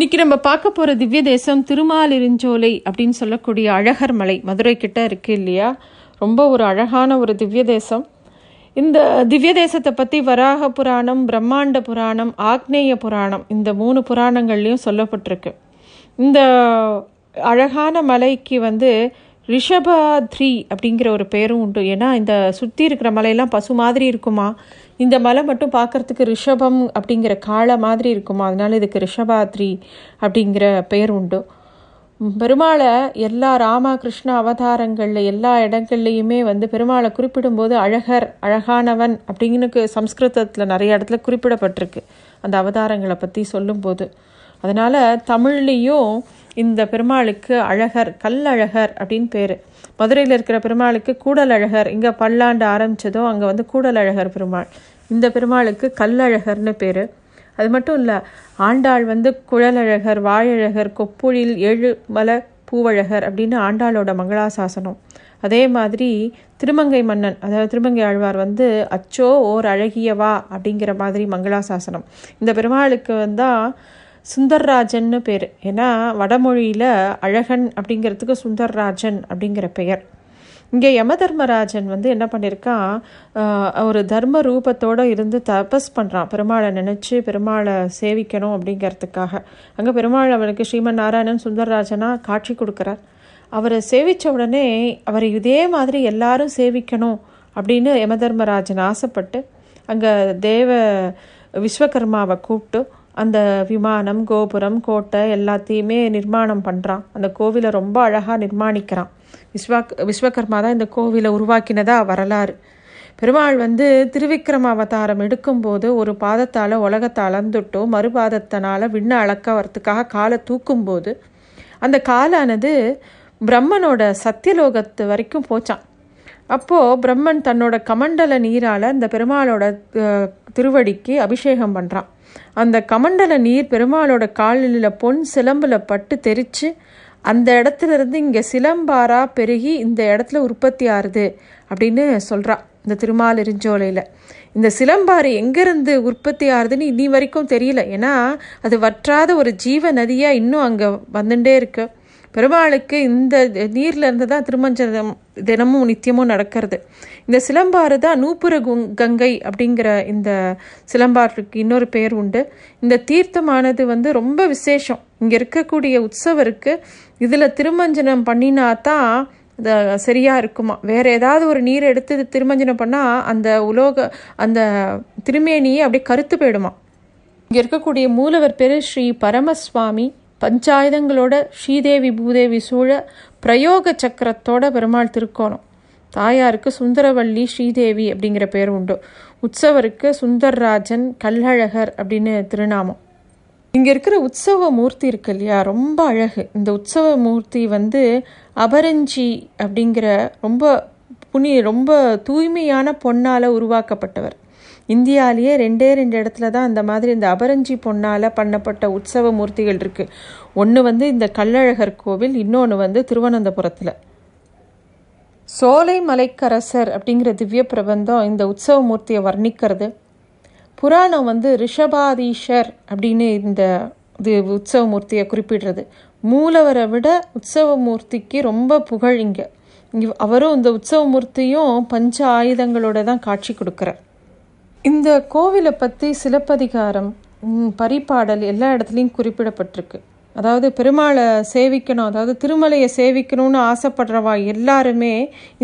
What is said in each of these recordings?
இன்னைக்கு நம்ம பார்க்க போகிற திவ்ய தேசம் திருமாலிருஞ்சோலை அப்படின்னு சொல்லக்கூடிய அழகர் மலை மதுரை கிட்ட இருக்கு இல்லையா? ரொம்ப ஒரு அழகான ஒரு திவ்ய தேசம். இந்த திவ்ய தேசத்தை பற்றி வராக புராணம் பிரம்மாண்ட புராணம் ஆக்னேய புராணம் இந்த மூணு புராணங்கள்லையும் சொல்லப்பட்டிருக்கு. இந்த அழகான மலைக்கு வந்து ரிஷபாத்ரி அப்படிங்கிற ஒரு பேரும் உண்டு. ஏன்னா இந்த சுற்றி இருக்கிற மலையெல்லாம் பசு மாதிரி இருக்குமா? இந்த மலை மட்டும் பார்க்கறதுக்கு ரிஷபம் அப்படிங்கிற காளை மாதிரி இருக்குமா? அதனால இதுக்கு ரிஷபாத்ரி அப்படிங்கிற பெயர் உண்டு. பெருமாளை எல்லா ராமா கிருஷ்ண அவதாரங்களில் எல்லா இடங்கள்லையுமே வந்து பெருமாளை குறிப்பிடும்போது அழகர் அழகானவன் அப்படின்னு சம்ஸ்கிருதத்தில் நிறைய இடத்துல குறிப்பிடப்பட்டிருக்கு. அந்த அவதாரங்களை பற்றி சொல்லும்போது. அதனால் தமிழ்லேயும் இந்த பெருமாளுக்கு அழகர் கல்லழகர் அப்படின்னு பேர். மதுரையில் இருக்கிற பெருமாளுக்கு கூடலழகர். இங்கே பல்லாண்டு ஆரம்பித்ததோ அங்கே வந்து கூடலழகர் பெருமாள். இந்த பெருமாளுக்கு கல்லழகர்னு பேர். அது மட்டும் இல்லை ஆண்டாள் வந்து குழலழகர் வாழழகர் கொப்புழில் எழு பூவழகர் அப்படின்னு ஆண்டாளோட மங்களாசாசனம். அதே மாதிரி திருமங்கை மன்னன் அதாவது திருமங்கை ஆழ்வார் வந்து அச்சோ ஓர் அழகியவா அப்படிங்கிற மாதிரி மங்களாசாசனம். இந்த பெருமாளுக்கு வந்தால் சுந்தர்ராஜன்னு பேர். ஏன்னா வடமொழியில் அழகன் அப்படிங்கிறதுக்கு சுந்தர்ராஜன் அப்படிங்கிற பெயர். இங்கே யம தர்மராஜன் வந்து என்ன பண்ணியிருக்கான் ஒரு தர்ம ரூபத்தோடு இருந்து தபஸ் பண்ணுறான் பெருமாளை நினச்சி பெருமாளை சேவிக்கணும் அப்படிங்கிறதுக்காக. அங்கே பெருமாள் அவனுக்கு ஸ்ரீமன் நாராயணன் சுந்தரராஜனாக காட்சி கொடுக்குறார். அவரை சேவித்த உடனே அவர் இதே மாதிரி எல்லாரும் சேவிக்கணும் அப்படின்னு யம தர்மராஜன் ஆசைப்பட்டு அங்கே தேவ விஸ்வகர்மாவை கூப்பிட்டு அந்த விமானம் கோபுரம் கோட்டை எல்லாத்தையுமே நிர்மாணம் பண்ணுறான் அந்த கோவிலை ரொம்ப அழகாக நிர்மாணிக்கிறான். விஸ்வா விஸ்வகர்மா தான் இந்த கோவிலை உருவாக்கினதா வரலாறு. பெருமாள் வந்து திருவிக்ரம அவதாரம் எடுக்கும்போது ஒரு பாதத்தால் உலகத்தை அளந்துட்டோ மறுபாதத்தினால விண்ண அளக்க வரத்துக்காக காலை தூக்கும்போது அந்த காலானது பிரம்மனோட சத்தியலோகத்து வரைக்கும் போச்சான். அப்போது பிரம்மன் தன்னோட கமண்டல நீரால் இந்த பெருமாளோட திருவடிக்கு அபிஷேகம் பண்ணுறான் அந்த கமண்டல நீர் பெருமாளோட காலில் பொன் சிலம்பில் பட்டு தெரித்து அந்த இடத்துல இருந்து இங்கே சிலம்பாரா பெருகி இந்த இடத்துல உற்பத்தி ஆறுது அப்படின்னு சொல்கிறா இந்த திருமாலிருஞ்சோலையில் இந்த சிலம்பாறு எங்கேருந்து உற்பத்தி ஆறுதுன்னு இனி வரைக்கும் தெரியல. ஏன்னா அது வற்றாத ஒரு ஜீவ நதியாக இன்னும் அங்கே வந்துட்டே இருக்குது பெருமாளுக்கு இந்த நீர்லேருந்து தான் திருமஞ்சனம் தினமும் நித்தியமும் நடக்கிறது. இந்த சிலம்பாறு தான் நூப்புர கங்கை அப்படிங்கிற இந்த சிலம்பாருக்கு இன்னொரு பெயர் உண்டு. இந்த தீர்த்தமானது வந்து ரொம்ப விசேஷம். இங்கே இருக்கக்கூடிய உற்சவருக்கு இதில் திருமஞ்சனம் பண்ணினா தான் சரியாக இருக்குமா? வேற ஏதாவது ஒரு நீர் எடுத்து திருமஞ்சனம் பண்ணால் அந்த உலோக அந்த திருமேனியே அப்படியே கருத்து போயிடுமா? இங்கே இருக்கக்கூடிய மூலவர் பெரு ஸ்ரீ பரமசுவாமி பஞ்சாயுதங்களோட ஸ்ரீதேவி பூதேவி சூழ பிரயோக சக்கரத்தோட பெருமாள் திருக்கோணம். தாயாருக்கு சுந்தரவள்ளி ஸ்ரீதேவி அப்படிங்கிற பேர் உண்டு. உற்சவருக்கு சுந்தர்ராஜன் கல்லழகர் அப்படின்னு திருநாமம். இங்கே இருக்கிற உற்சவ மூர்த்தி இருக்கு இல்லையா? ரொம்ப அழகு. இந்த உற்சவ மூர்த்தி வந்து அபரஞ்சி அப்படிங்கிற ரொம்ப புனி ரொம்ப தூய்மையான பொன்னால் உருவாக்கப்பட்டவர். இந்தியாவிலேயே ரெண்டே ரெண்டு இடத்துல தான் அந்த மாதிரி இந்த அபரஞ்சி பொன்னால் பண்ணப்பட்ட உற்சவ மூர்த்திகள் இருக்குது ஒன்று வந்து இந்த கள்ளழகர் கோவில் இன்னொன்று வந்து திருவனந்தபுரத்தில். சோலை மலைக்கரசர் அப்படிங்கிற திவ்ய பிரபந்தம் இந்த உற்சவ மூர்த்தியை வர்ணிக்கிறது. புராணம் வந்து ரிஷபாதீஷர் அப்படின்னு இந்த இது உற்சவ மூர்த்தியை குறிப்பிடுறது. மூலவரை விட உற்சவ மூர்த்திக்கு ரொம்ப புகழ் இங்கே. அவரும் இந்த உற்சவ மூர்த்தியும் பஞ்ச ஆயுதங்களோட தான் காட்சி கொடுக்குறார். இந்த கோவிலை பற்றி சிலப்பதிகாரம் பரிபாடல் எல்லா இடத்துலையும் குறிப்பிடப்பட்டிருக்கு. அதாவது பெருமாளை சேவிக்கணும் அதாவது திருமலையை சேவிக்கணும்னு ஆசைப்படுறவா எல்லாருமே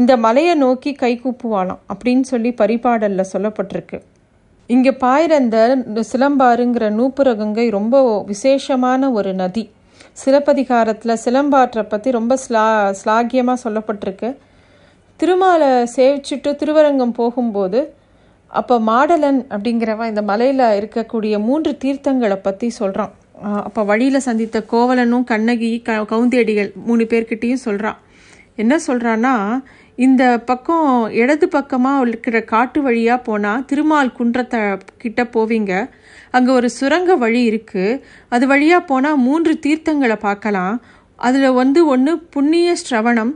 இந்த மலையை நோக்கி கை கூப்புவாளாம் அப்படின்னு சொல்லி பரிபாடலில் சொல்லப்பட்டிருக்கு. இங்கே பாயிரந்த சிலம்பாறுங்கிற நூப்புர கங்கை ரொம்ப விசேஷமான ஒரு நதி. சிலப்பதிகாரத்தில் சிலம்பாற்றை பற்றி ரொம்ப ஸ்லா ஸ்லாகியமாக சொல்லப்பட்டிருக்கு. திருமாலை சேவிச்சுட்டு திருவரங்கம் போகும்போது அப்போ மாடலன் அப்படிங்கிறவன் இந்த மலையில் இருக்கக்கூடிய மூன்று தீர்த்தங்களை பற்றி சொல்கிறான் அப்போ வழியில் சந்தித்த கோவலனும் கண்ணகி க கவுந்தேடிகள் மூணு பேர்கிட்டையும் சொல்கிறான் என்ன சொல்கிறான்னா இந்த பக்கம் இடது பக்கமாக இருக்கிற காட்டு வழியாக போனால் திருமால் குன்றத்தை கிட்ட போவீங்க. அங்கே ஒரு சுரங்க வழி இருக்குது அது வழியாக போனால் மூன்று தீர்த்தங்களை பார்க்கலாம். அதில் வந்து ஒன்று புண்ணிய ஸ்ரவணம்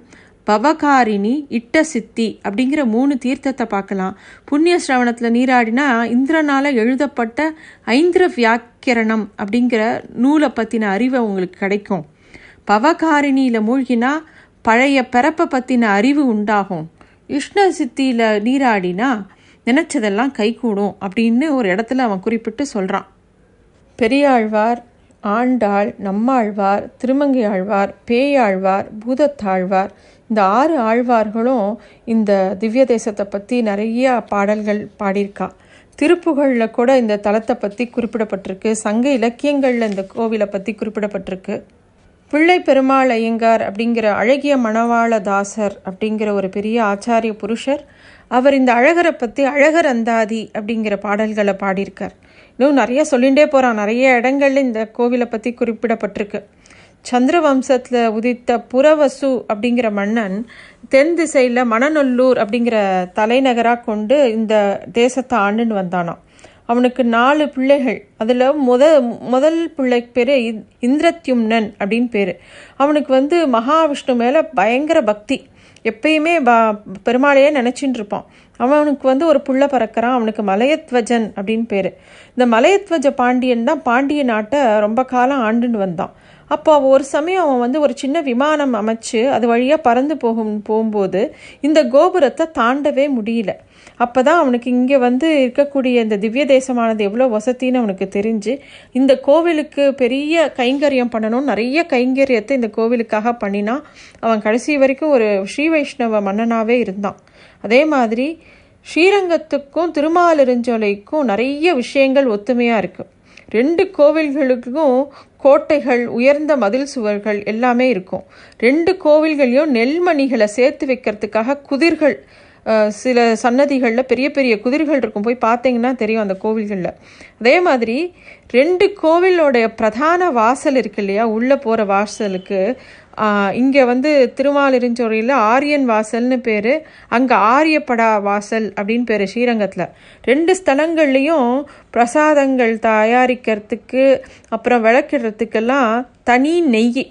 பவகாரிணி இட்ட சித்தி அப்படிங்கிற மூணு தீர்த்தத்தை பார்க்கலாம். புண்ணிய சிரவணத்தில் நீராடினா இந்திரனால் எழுதப்பட்ட ஐந்திர வியாக்கிரணம் அப்படிங்கிற நூலை பற்றின அறிவு உங்களுக்கு கிடைக்கும். பவகாரிணியில் மூழ்கினா பழைய பிறப்பை பற்றின அறிவு உண்டாகும். இஷ்ண சித்தியில் நீராடினா நினச்சதெல்லாம் கைகூடும் அப்படின்னு ஒரு இடத்துல அவன் குறிப்பிட்டு சொல்கிறான் பெரியாழ்வார் ஆண்டாள் நம்மாழ்வார் திருமங்கை ஆழ்வார் பேயாழ்வார் பூதத்தாழ்வார். இந்த ஆறு ஆழ்வார்களும் இந்த திவ்ய தேசத்தை பற்றி நிறைய பாடல்கள் பாடியிருக்கா. திருப்புகழில் கூட இந்த தலத்தை பற்றி குறிப்பிடப்பட்டிருக்கு. சங்க இலக்கியங்களில் இந்த கோவிலை பற்றி குறிப்பிடப்பட்டிருக்கு. பிள்ளை பெருமாள் ஐயங்கார் அப்படிங்கிற அழகிய மணவாள தாசர் அப்படிங்கிற ஒரு பெரிய ஆச்சாரிய புருஷர் அவர் இந்த அழகரை பற்றி அழகர் அந்தாதி அப்படிங்கிற பாடல்களை பாடியிருக்கார். இன்னும் நிறைய சொல்லிகிட்டே போகிறான் நிறைய இடங்கள்ல இந்த கோவிலை பற்றி குறிப்பிடப்பட்டிருக்கு. சந்திர வம்சத்தில் உதித்த புறவசு அப்படிங்கிற மன்னன் தென் திசையில் மணநல்லூர் அப்படிங்கிற தலைநகராக கொண்டு இந்த தேசத்தை ஆண்டுன்னு வந்தானாம். அவனுக்கு நாலு பிள்ளைகள். அதில் முத முதல் பிள்ளை பேர் இந்திரத்யும்னன் அப்படின்னு பேர். அவனுக்கு வந்து மகாவிஷ்ணு மேலே பயங்கர பக்தி. எப்பயுமே ப பெருமாளையே நினச்சின்னு இருப்பான். அவனுக்கு வந்து ஒரு புள்ள பறக்கிறான் அவனுக்கு மலையத்வஜன் அப்படின்னு பேர். இந்த மலையத்வஜ பாண்டியன் தான் பாண்டிய நாட்டை ரொம்ப காலம் ஆண்டுன்னு வந்தான். அப்போ ஒரு சமயம் அவன் வந்து ஒரு சின்ன விமானம் அமைச்சு அது வழியாக பறந்து போகும் போகும்போது இந்த கோபுரத்தை தாண்டவே முடியல. அப்போ தான் அவனுக்கு இங்கே வந்து இருக்கக்கூடிய இந்த திவ்ய தேசமானது எவ்வளோ வசத்தின்னு அவனுக்கு தெரிஞ்சு இந்த கோவிலுக்கு பெரிய கைங்கரியம் பண்ணணும் நிறைய கைங்கரியத்தை இந்த கோவிலுக்காக பண்ணினா அவன் கடைசி வரைக்கும் ஒரு ஸ்ரீ வைஷ்ணவ மன்னனாகவே இருந்தான். அதே மாதிரி ஸ்ரீரங்கத்துக்கும் திருமாலிருஞ்சோலைக்கும் நிறைய விஷயங்கள் ஒத்துமையாக இருக்குது ரெண்டு கோவில்களுக்கும் கோட்டைகள் உயர்ந்த மதில் சுவர்கள் எல்லாமே இருக்கும். ரெண்டு கோவில்களையும் நெல்மணிகளை சேர்த்து வைக்கிறதுக்காக குதிர்கள் சில சன்னதிகளில் பெரிய பெரிய குதிரைகள் இருக்கும். போய் பார்த்தீங்கன்னா தெரியும் அந்த கோவில்களில். அதே மாதிரி ரெண்டு கோவிலோடைய பிரதான வாசல் இருக்கு இல்லையா? உள்ளே போகிற வாசலுக்கு இங்கே வந்து திருமாலிருஞ்சோரையில் ஆரியன் வாசல்னு பேர் அங்கே ஆரியப்படா வாசல் அப்படின்னு பேர் ஸ்ரீரங்கத்தில். ரெண்டு ஸ்தலங்கள்லேயும் பிரசாதங்கள் தயாரிக்கிறதுக்கு அப்புறம் விளக்கிடுறதுக்கெல்லாம் தனி நெய்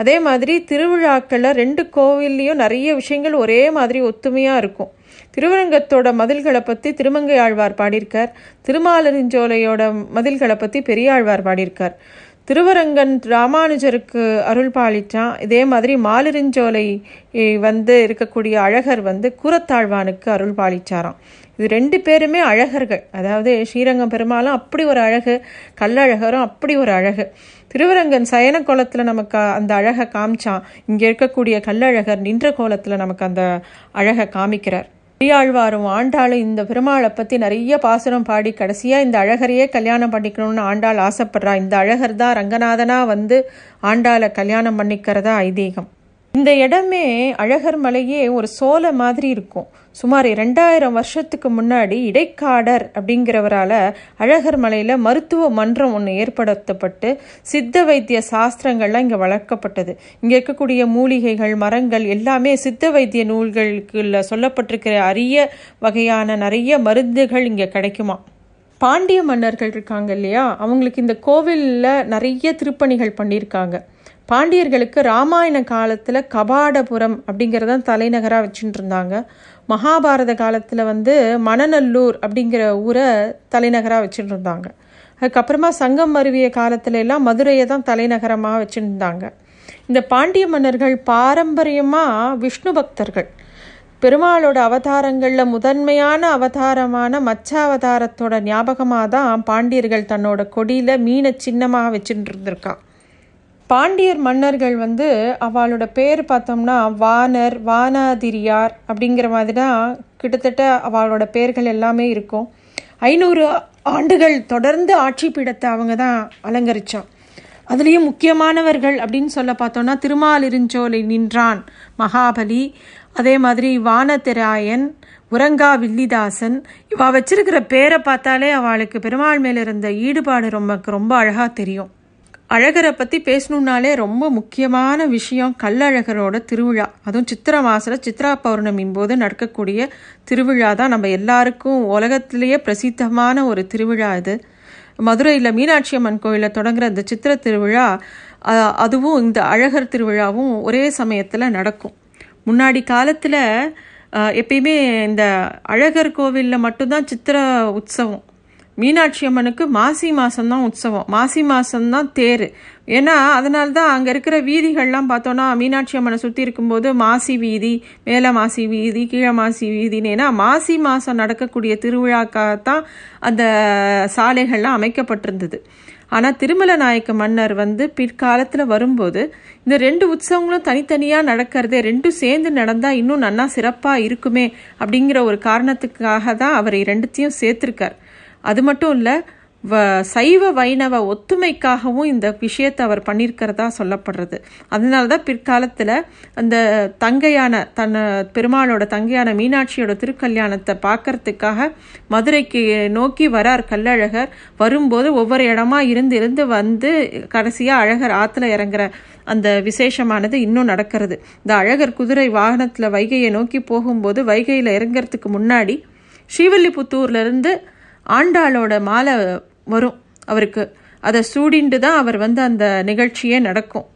அதே மாதிரி திருவிழாக்களில் ரெண்டு கோவில்லையும் நிறைய விஷயங்கள் ஒரே மாதிரி ஒத்துமையாக இருக்கும். திருவரங்கத்தோட மதில்களை பற்றி திருமங்கை ஆழ்வார் பாடியிருக்கார். திருமாலரிஞ்சோலையோட மதில்களை பற்றி பெரியாழ்வார் பாடியிருக்கார். திருவரங்கன் ராமானுஜருக்கு அருள் பாலிச்சான். இதே மாதிரி மாலிருஞ்சோலை வந்து இருக்கக்கூடிய அழகர் வந்து கூரத்தாழ்வானுக்கு அருள் பாலிச்சாராம். இது ரெண்டு பேருமே அழகர்கள். அதாவது ஸ்ரீரங்கம் பெருமாளும் அப்படி ஒரு அழகு கல்லழகரும் அப்படி ஒரு அழகு. திருவரங்கன் சயன கோலத்தில் நமக்கு அந்த அழகை காமிச்சான். இங்கே இருக்கக்கூடிய கல்லழகர் நின்ற கோலத்தில் நமக்கு அந்த அழகை காமிக்கிறார். பெரியாழ்வாரும் ஆண்டாளும் இந்த பெருமாளை பற்றி நிறைய பாசுரம் பாடி கடைசியாக இந்த அழகரையே கல்யாணம் பண்ணிக்கணும்னு ஆண்டாள் ஆசைப்படுறா. இந்த அழகர் தான் ரங்கநாதனாக வந்து ஆண்டாளை கல்யாணம் பண்ணிக்கிறதா ஐதீகம். இந்த இடமே அழகர் மலையே ஒரு சோலை மாதிரி இருக்கும். சுமார் ரெண்டாயிரம் வருஷத்துக்கு முன்னாடி இடைக்காடர் அப்படிங்கிறவரால் அழகர் மலையில் மருத்துவ மன்றம் ஒன்று ஏற்படுத்தப்பட்டு சித்த வைத்திய சாஸ்திரங்கள்லாம் இங்கே வளர்க்கப்பட்டது. இங்கே இருக்கக்கூடிய மூலிகைகள் மரங்கள் எல்லாமே சித்த வைத்திய நூல்களுக்குள்ள சொல்லப்பட்டிருக்கிற அரிய வகையான நிறைய மருந்துகள் இங்கே கிடைக்குமா? பாண்டிய மன்னர்கள் இருக்காங்க இல்லையா? அவங்களுக்கு இந்த கோவிலில் நிறைய திருப்பணிகள் பண்ணியிருக்காங்க. பாண்டியர்களுக்கு ராமாயண காலத்தில் கபாடபுரம் அப்படிங்கிறதான் தலைநகராக வச்சுட்டு இருந்தாங்க. மகாபாரத காலத்தில் வந்து மணநல்லூர் அப்படிங்கிற ஊரை தலைநகராக வச்சுட்டு இருந்தாங்க அதுக்கப்புறமா சங்கம் அருவிய காலத்துல எல்லாம் மதுரையை தான் தலைநகரமாக வச்சுருந்தாங்க. இந்த பாண்டிய மன்னர்கள் பாரம்பரியமாக விஷ்ணு பக்தர்கள். பெருமாளோட அவதாரங்களில் முதன்மையான அவதாரமான மச்ச அவதாரத்தோட ஞாபகமாக தான் பாண்டியர்கள் தன்னோட கொடியில் மீனை சின்னமாக வச்சுட்டு இருந்திருக்கான் பாண்டியர் மன்னர்கள் வந்து அவளோட பேர் பார்த்தோம்னா வானர் வானாதிரியார் அப்படிங்கிற மாதிரி தான் கிட்டத்தட்ட அவளோட பேர்கள் எல்லாமே இருக்கும். ஐநூறு ஆண்டுகள் தொடர்ந்து ஆட்சி பீடத்தை அவங்க தான் அலங்கரித்தான் அதுலேயும் முக்கியமானவர்கள் அப்படின்னு சொல்ல பார்த்தோம்னா திருமாலிருஞ்சோலை நின்றான் மகாபலி அதே மாதிரி வானதிராயன் உரங்கா வில்லிதாசன். இவா வச்சிருக்கிற பேரை பார்த்தாலே அவளுக்கு பெருமாள் மேலே இருந்த ஈடுபாடு ரொம்ப ரொம்ப அழகாக தெரியும். அழகரை பற்றி பேசணுன்னாலே ரொம்ப முக்கியமான விஷயம் கல்லழகரோட திருவிழா. அதுவும் சித்திர மாதத்தில் சித்ரா பௌர்ணமின் போது நடக்கக்கூடிய திருவிழா தான் நம்ம எல்லாருக்கும் உலகத்திலேயே பிரசித்தமான ஒரு திருவிழா இது. மதுரையில் மீனாட்சி அம்மன் கோயிலில் தொடங்குற இந்த சித்திர திருவிழா அதுவும் இந்த அழகர் திருவிழாவும் ஒரே சமயத்தில் நடக்கும். முன்னாடி காலத்தில் எப்பயுமே இந்த அழகர் கோவிலில் மட்டும்தான் சித்திர உற்சவம். மீனாட்சி அம்மனுக்கு மாசி மாதம்தான் உற்சவம். மாசி மாதம்தான் தேர். ஏன்னா அதனால தான் அங்கே இருக்கிற வீதிகள்லாம் பார்த்தோன்னா மீனாட்சி அம்மனை சுற்றி இருக்கும்போது மாசி வீதி மேலே மாசி வீதி கீழே மாசி வீதின்னு. ஏன்னா மாசி மாதம் நடக்கக்கூடிய திருவிழாக்காகத்தான் அந்த சாலைகள்லாம் அமைக்கப்பட்டிருந்தது. ஆனால் திருமல நாயக்க மன்னர் வந்து பிற்காலத்தில் வரும்போது இந்த ரெண்டு உற்சவங்களும் தனித்தனியாக நடக்கிறதே ரெண்டும் சேர்ந்து நடந்தால் இன்னும் நன்னா சிறப்பாக இருக்குமே அப்படிங்கிற ஒரு காரணத்துக்காக தான் அவர் ரெண்டுத்தையும் சேர்த்துருக்கார். அது மட்டும் இல்லை வ சைவ வைணவ ஒத்துமைக்காகவும் இந்த விஷயத்தை அவர் பண்ணியிருக்கிறதா சொல்லப்படுறது. அதனால தான் பிற்காலத்தில் அந்த தங்கையான தன் பெருமாளோட தங்கையான மீனாட்சியோட திருக்கல்யாணத்தை பார்க்கறதுக்காக மதுரைக்கு நோக்கி வரார் கல்லழகர் வரும்போது ஒவ்வொரு இடமா இருந்து இருந்து வந்து கடைசியாக அழகர் ஆற்றுல இறங்குற அந்த விசேஷமானது இன்னும் நடக்கிறது. இந்த அழகர் குதிரை வாகனத்தில் வைகையை நோக்கி போகும்போது வைகையில் இறங்கிறதுக்கு முன்னாடி ஸ்ரீவில்லிபுத்தூர்லேருந்து ஆண்டாளோட மாலை வரும். அவருக்கு அதை சூடிண்டு தான் அவர் வந்து அந்த நிகழ்ச்சியே நடக்கும்.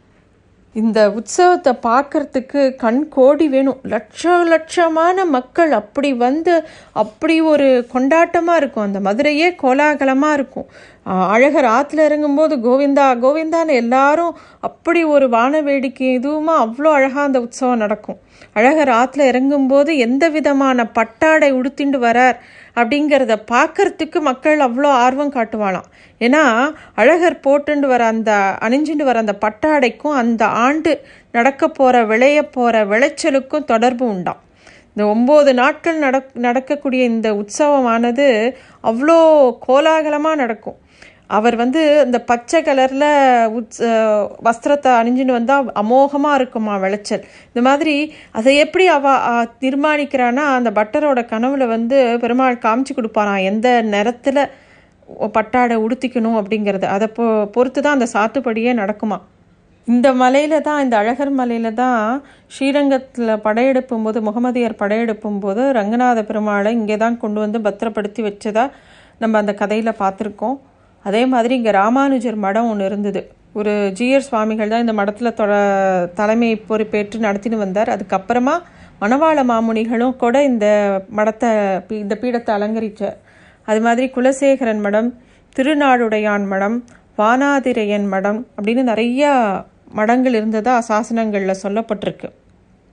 இந்த உற்சவத்தை பார்க்கறதுக்கு கண் கோடி வேணும். லட்ச லட்சமான மக்கள் அப்படி வந்து அப்படி ஒரு கொண்டாட்டமாக இருக்கும். அந்த மதுரையே கோலாகலமாக இருக்கும். அழகர் ஆற்றுல இறங்கும்போது கோவிந்தா கோவிந்தான்னு எல்லாரும் அப்படி ஒரு வான வேடிக்கை இதுவுமா அவ்வளோ அழகாக அந்த உற்சவம் நடக்கும். அழகர் ஆற்றுல இறங்கும்போது எந்த விதமான பட்டாடை உடுத்திண்டு வரார் அப்படிங்கிறத பார்க்கறதுக்கு மக்கள் அவ்வளோ ஆர்வம் காட்டுவாளாம். ஏன்னா அழகர் போட்டுண்டு வர அந்த அணிஞ்சுண்டு வர அந்த பட்டாடைக்கும் அந்த ஆண்டு நடக்க போகிற விளைய போகிற விளைச்சலுக்கும் தொடர்பு உண்டாம். இந்த ஒம்பது நாட்கள் நடக் நடக்கக்கூடிய இந்த உற்சவமானது அவ்வளோ கோலாகலமாக நடக்கும். அவர் வந்து இந்த பச்சை கலரில் உச் வஸ்திரத்தை அணிஞ்சுன்னு வந்தால் அமோகமாக இருக்குமா விளைச்சல். இந்த மாதிரி அதை எப்படி அவ தீர்மானிக்கிறான்னா அந்த பட்டரோட கனவுல வந்து பெருமாள் காமிச்சு கொடுப்பாராம் எந்த நேரத்தில் பட்டாடை உடுத்திக்கணும் அப்படிங்கிறது. அதை பொ பொறுத்து தான் அந்த சாத்துப்படியே நடக்குமா. இந்த மலையில தான் இந்த அழகர் மலையில தான் ஸ்ரீரங்கத்தில் படையெடுப்பும் போது முகமதியர் படையெடுப்பும் போது ரங்கநாத பெருமாளை இங்கே தான் கொண்டு வந்து பத்திரப்படுத்தி வச்சதா நம்ம அந்த கதையில் பார்த்துருக்கோம். அதே மாதிரி இங்கே ராமானுஜர் மடம் ஒன்று இருந்தது. ஒரு ஜிஆர் சுவாமிகள் தான் இந்த மடத்தில் தொட தலைமை பொறுப்பேற்று நடத்தின்னு வந்தார். அதுக்கப்புறமா மணவாள மாமுனிகளும் கூட இந்த மடத்தை இந்த பீடத்தை அலங்கரித்தார் அது மாதிரி குலசேகரன் மடம் திருநாடுடையான் மடம் வானாதிரையன் மடம் அப்படின்னு நிறையா மடங்கள் இருந்ததாக சாசனங்களில் சொல்லப்பட்டிருக்கு.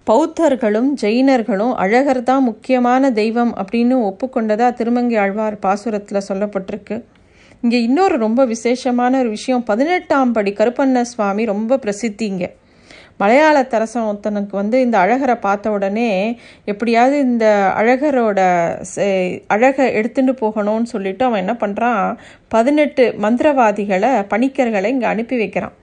பௌத்தர்களும் ஜெயினர்களும் அழகர் தான் முக்கியமான தெய்வம் அப்படின்னு ஒப்புக்கொண்டதாக திருமங்கை ஆழ்வார் பாசுரத்தில் சொல்லப்பட்டிருக்கு. இங்கே இன்னொரு ரொம்ப விசேஷமான ஒரு விஷயம். பதினெட்டாம் படி கருப்பண்ண சுவாமி ரொம்ப பிரசித்திங்க மலையாள தரசன் ஒருத்தனுக்கு வந்து இந்த அழகரை பார்த்த உடனே எப்படியாவது இந்த அழகரோட அழகை எடுத்துட்டு போகணும்னு சொல்லிட்டு அவன் என்ன பண்ணுறான் பதினெட்டு மந்திரவாதிகளை பணிக்கர்களை இங்கே அனுப்பி வைக்கிறான்.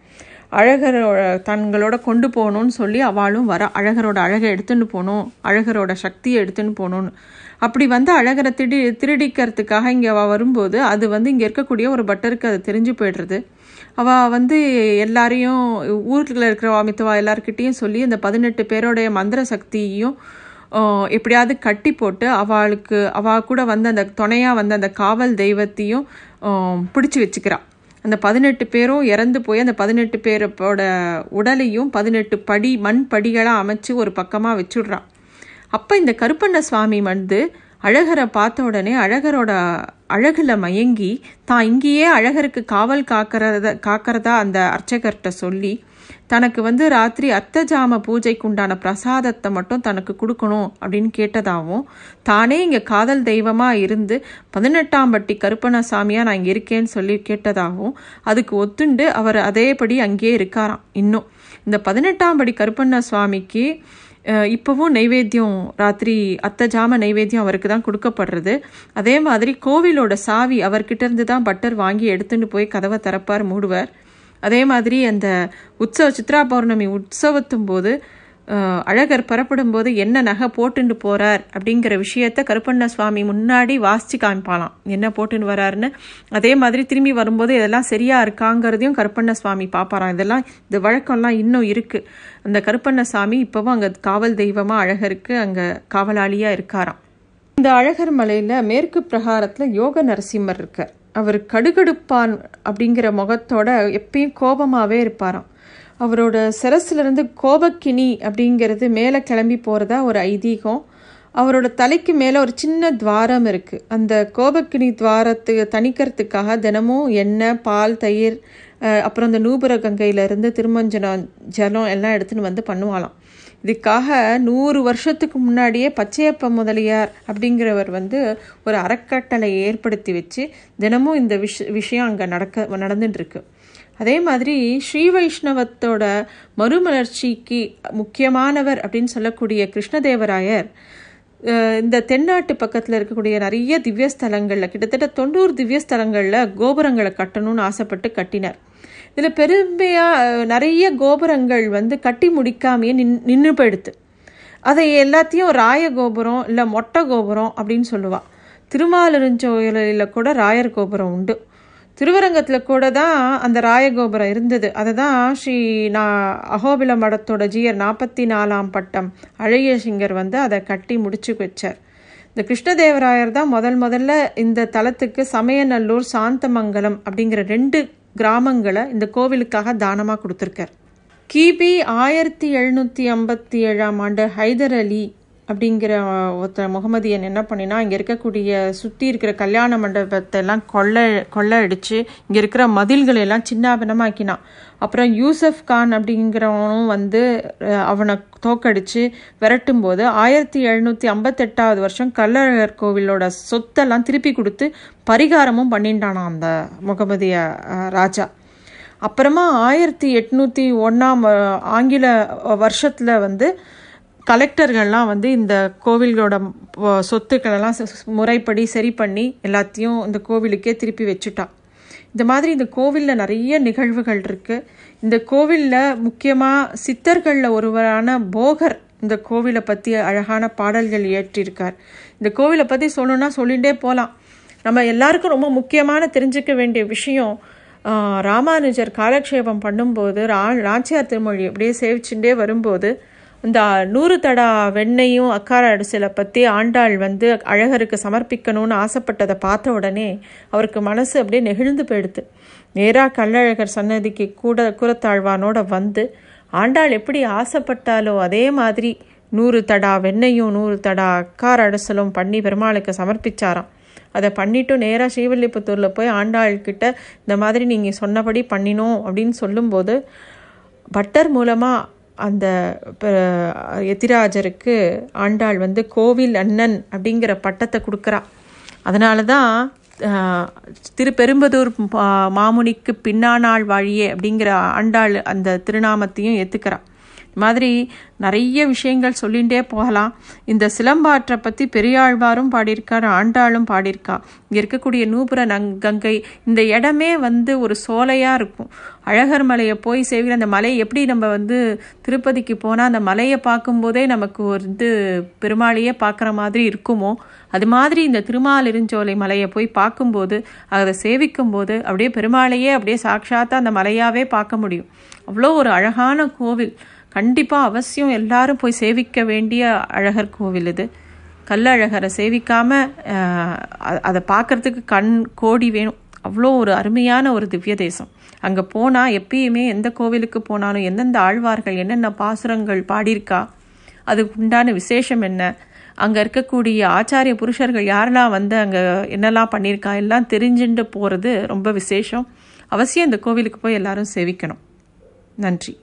அழகரோட தங்களோட கொண்டு போகணும்னு சொல்லி அவளும் வர அழகரோட அழகை எடுத்துன்னு போகணும் அழகரோட சக்தியை எடுத்துன்னு போகணும்னு அப்படி வந்து அழகரை திடி திருடிக்கிறதுக்காக இங்கே அவள் வரும்போது அது வந்து இங்கே இருக்கக்கூடிய ஒரு பட்டருக்கு அது தெரிஞ்சு போய்டுறது. அவள் வந்து எல்லாரையும் ஊரில் இருக்கிற மித்தவா எல்லாருக்கிட்டேயும் சொல்லி அந்த பதினெட்டு பேரோடைய மந்திர சக்தியையும் எப்படியாவது கட்டி போட்டு அவளுக்கு அவள் கூட வந்து அந்த துணையாக வந்து அந்த காவல் தெய்வத்தையும் பிடிச்சி வச்சுக்கிறாள் அந்த பதினெட்டு பேரும் இறந்து போய் அந்த பதினெட்டு பேரோட உடலையும் பதினெட்டு படி மண் படிகளாக அமைச்சு ஒரு பக்கமாக வச்சுடுறான். அப்போ இந்த கருப்பண்ண சுவாமி வந்து அழகரை பார்த்த உடனே அழகரோட அழகில் மயங்கி தான் இங்கேயே அழகருக்கு காவல் காக்கிறத காக்கிறதா? அந்த அர்ச்சகர்கிட்ட சொல்லி தனக்கு வந்து ராத்திரி அத்தஜாம பூஜைக்கு உண்டான பிரசாதத்தை மட்டும் தனக்கு கொடுக்கணும் அப்படின்னு கேட்டதாகவும் தானே இங்கே காதல் தெய்வமாக இருந்து பதினெட்டாம் பட்டி கருப்பணசாமியாக நான் இங்கே இருக்கேன்னு சொல்லி கேட்டதாகவும் அதுக்கு ஒத்துண்டு அவர் அதேபடி அங்கேயே இருக்காராம் இன்னும். இந்த பதினெட்டாம் படி கருப்பண்ண சுவாமிக்கு இப்போவும் நைவேத்தியம் ராத்திரி அத்தை ஜாம நைவேத்தியம் அவருக்கு தான் கொடுக்கப்படுறது. அதே மாதிரி கோவிலோட சாவி அவர்கிட்ட இருந்து தான் பட்டர் வாங்கி எடுத்துட்டு போய் கதவை திறப்பார் மூடுவார். அதே மாதிரி அந்த உற்சவ சித்ரா பௌர்ணமி உற்சவத்தும் போது அழகர் புறப்படும் போது என்ன நகை போட்டுண்டு போகிறார் அப்படிங்கிற விஷயத்த கருப்பண்ண சுவாமி முன்னாடி வாசிச்சு காமிப்பாலாம் என்ன போட்டுன்னு வராருன்னு. அதே மாதிரி திரும்பி வரும்போது இதெல்லாம் சரியாக இருக்காங்கிறதையும் கருப்பண்ண சுவாமி பார்ப்பாராம் இதெல்லாம் இந்த வழக்கம்லாம் இன்னும் இருக்குது அந்த கருப்பண்ண சாமி இப்போவும் அங்கே காவல் தெய்வமாக அழகருக்கு அங்கே காவலாளியாக இருக்காராம். இந்த அழகர் மலையில் மேற்கு பிரகாரத்தில் யோக நரசிம்மர் இருக்கார். அவர் கடுகடுப்பான் அப்படிங்கிற முகத்தோட எப்பயும் கோபமாகவே இருப்பாராம். அவரோட சிரஸ்லேருந்து கோபக்கினி அப்படிங்கிறது மேலே கிளம்பி போகிறதா ஒரு ஐதீகம். அவரோட தலைக்கு மேலே ஒரு சின்ன துவாரம் இருக்குது அந்த கோபக்கினி துவாரத்து தணிக்கிறதுக்காக தினமும் எண்ணெய் பால் தயிர் அப்புறம் இந்த நூபுர கங்கையிலேருந்து திருமஞ்சனம் ஜலம் எல்லாம் எடுத்துன்னு வந்து பண்ணுவாளாம். இதுக்காக நூறு வருஷத்துக்கு முன்னாடியே பச்சையப்ப முதலியார் அப்படிங்கிறவர் வந்து ஒரு அறக்கட்டளை ஏற்படுத்தி வச்சு தினமும் இந்த விஷ விஷயம் அங்கே நடக்க நடந்துட்டுருக்கு. அதே மாதிரி ஸ்ரீ வைஷ்ணவத்தோட மறுமலர்ச்சிக்கு முக்கியமானவர் அப்படின்னு சொல்லக்கூடிய கிருஷ்ணதேவராயர் இந்த தென்னாட்டு பக்கத்தில் இருக்கக்கூடிய நிறைய திவ்யஸ்தலங்களில் கிட்டத்தட்ட தொண்ணூறு திவ்யஸ்தலங்களில் கோபுரங்களை கட்டணும்னு ஆசைப்பட்டு கட்டினார். இதில் பெருமையாக நிறைய கோபுரங்கள் வந்து கட்டி முடிக்காமையே நின் நின்று போயிடுது அதை எல்லாத்தையும் ராய கோபுரம் இல்லை மொட்டை கோபுரம் அப்படின்னு சொல்லுவாள் திருமாலிருஞ்சோயிலில் கூட ராயர் கோபுரம் உண்டு. திருவரங்கத்தில் கூட தான் அந்த ராயகோபுரம் இருந்தது. அதை தான் ஸ்ரீ நா அகோபில மடத்தோட ஜியர் நாற்பத்தி நாலாம் பட்டம் அழகிய சிங்கர் வந்து அதை கட்டி முடிச்சு வச்சார். இந்த கிருஷ்ணதேவராயர் தான் முதல் முதல்ல இந்த தலத்துக்கு சமயநல்லூர் சாந்தமங்கலம் அப்படிங்கிற ரெண்டு கிராமங்களை இந்த கோவிலுக்காக தானமாக கொடுத்துருக்கார். கிபி ஆயிரத்தி எழுநூற்றி ஐம்பத்தி ஏழாம் ஆண்டு ஹைதர் அலி அப்படிங்கிற ஒருத்தர் முகமதியன் என்ன பண்ணினா இங்கே இருக்கக்கூடிய சுற்றி இருக்கிற கல்யாண மண்டபத்தை எல்லாம் கொள்ளை கொள்ளை அடித்து இங்கே இருக்கிற மதில்களை எல்லாம் சின்னாபினமாக்கினான் அப்புறம் யூசப் கான் அப்படிங்கிறவனும் வந்து அவனை தோக்கடித்து விரட்டும் போது ஆயிரத்தி எழுநூற்றி ஐம்பத்தெட்டாவது வருஷம் கல்லழகர் கோவிலோட சொத்தெல்லாம் திருப்பி கொடுத்து பரிகாரமும் பண்ணிட்டானான் அந்த முகமதிய ராஜா. அப்புறமா ஆயிரத்தி எட்நூற்றி ஒன்றாம் ஆங்கில வருஷத்தில் வந்து கலெக்டர்கள்லாம் வந்து இந்த கோவில்களோட சொத்துக்களெல்லாம் முறைப்படி சரி பண்ணி எல்லாத்தையும் இந்த கோவிலுக்கே திருப்பி வச்சுட்டா. இந்த மாதிரி இந்த கோவிலில் நிறைய நிகழ்வுகள் இருக்குது இந்த கோவிலில் முக்கியமாக சித்தர்களில் ஒருவரான போகர் இந்த கோவிலை பற்றி அழகான பாடல்கள் இயற்றியிருக்கார். இந்த கோவிலை பற்றி சொல்லணும்னா சொல்லிகிட்டே போகலாம் நம்ம எல்லாருக்கும் ரொம்ப முக்கியமான தெரிஞ்சுக்க வேண்டிய விஷயம் ராமானுஜர் காலக்ஷேபம் பண்ணும்போது ரா ராச்சியார் திருமொழி அப்படியே சேவிச்சுட்டே வரும்போது இந்த நூறு தடா வெண்ணையும் அக்கார அடிசலை பற்றி ஆண்டாள் வந்து அழகருக்கு சமர்ப்பிக்கணும்னு ஆசைப்பட்டதை பார்த்த உடனே அவருக்கு மனசு அப்படியே நெகிழ்ந்து போயிடுது. நேராக கள்ளழகர் சன்னதிக்கு கூட குரத்தாழ்வானோட வந்து ஆண்டாள் எப்படி ஆசைப்பட்டாலோ அதே மாதிரி நூறு தடா வெண்ணையும் நூறு தடா அக்கார அடிசலும் பண்ணி பெருமாளுக்கு சமர்ப்பிச்சாராம். அதை பண்ணிவிட்டு நேராக ஸ்ரீவில்லிபுத்தூரில் போய் ஆண்டாள்கிட்ட இந்த மாதிரி நீங்கள் சொன்னபடி பண்ணினோம் அப்படின்னு சொல்லும்போது பட்டர் மூலமாக அந்த எதிராஜருக்கு ஆண்டாள் வந்து கோவில் அண்ணன் அப்படிங்கிற பட்டத்தை கொடுக்குறா. அதனால தான் திருப்பெரும்பதூர் மாமுனிக்கு பின்னானாள் வாழியே அப்படிங்கிற ஆண்டாள் அந்த திருநாமத்தையும் ஏற்றுக்கிறா மாதிரி நிறைய விஷயங்கள் சொல்லிகிட்டே போகலாம். இந்த சிலம்பாற்றை பற்றி பெரியாழ்வாரும் பாடியிருக்கார் ஆண்டாளும் பாடியிருக்கா. இங்கே இருக்கக்கூடிய நூபுர நங் கங்கை இந்த இடமே வந்து ஒரு சோலையாக இருக்கும். அழகர் மலையை போய் சேவிக்கிற அந்த மலை எப்படி நம்ம வந்து திருப்பதிக்கு போனால் அந்த மலையை பார்க்கும்போதே நமக்கு வந்து பெருமாளையே பார்க்குற மாதிரி இருக்குமோ? அது மாதிரி இந்த திருமாலிருஞ்சோலை மலையை போய் பார்க்கும்போது அதை சேவிக்கும்போது அப்படியே பெருமாளையே அப்படியே சாட்சாத்தாக அந்த மலையாகவே பார்க்க முடியும். அவ்வளோ ஒரு அழகான கோவில். கண்டிப்பாக அவசியம் எல்லாரும் போய் சேவிக்க வேண்டிய அழகர் கோவில் இது. கல்லழகரை சேவிக்காமல் அதை பார்க்குறதுக்கு கண் கோடி வேணும். அவ்வளோ ஒரு அருமையான ஒரு திவ்ய தேசம். அங்கே போனால் எப்பயுமே எந்த கோவிலுக்கு போனாலும் எந்தெந்த ஆழ்வார்கள் என்னென்ன பாசுரங்கள் பாடியிருக்கா அதுக்கு உண்டான விசேஷம் என்ன அங்கே இருக்கக்கூடிய ஆச்சாரிய புருஷர்கள் யாரெல்லாம் வந்து அங்கே என்னெல்லாம் பண்ணியிருக்கா எல்லாம் தெரிஞ்சுட்டு போகிறது ரொம்ப விசேஷம். அவசியம் இந்த கோவிலுக்கு போய் எல்லாரும் சேவிக்கணும். நன்றி.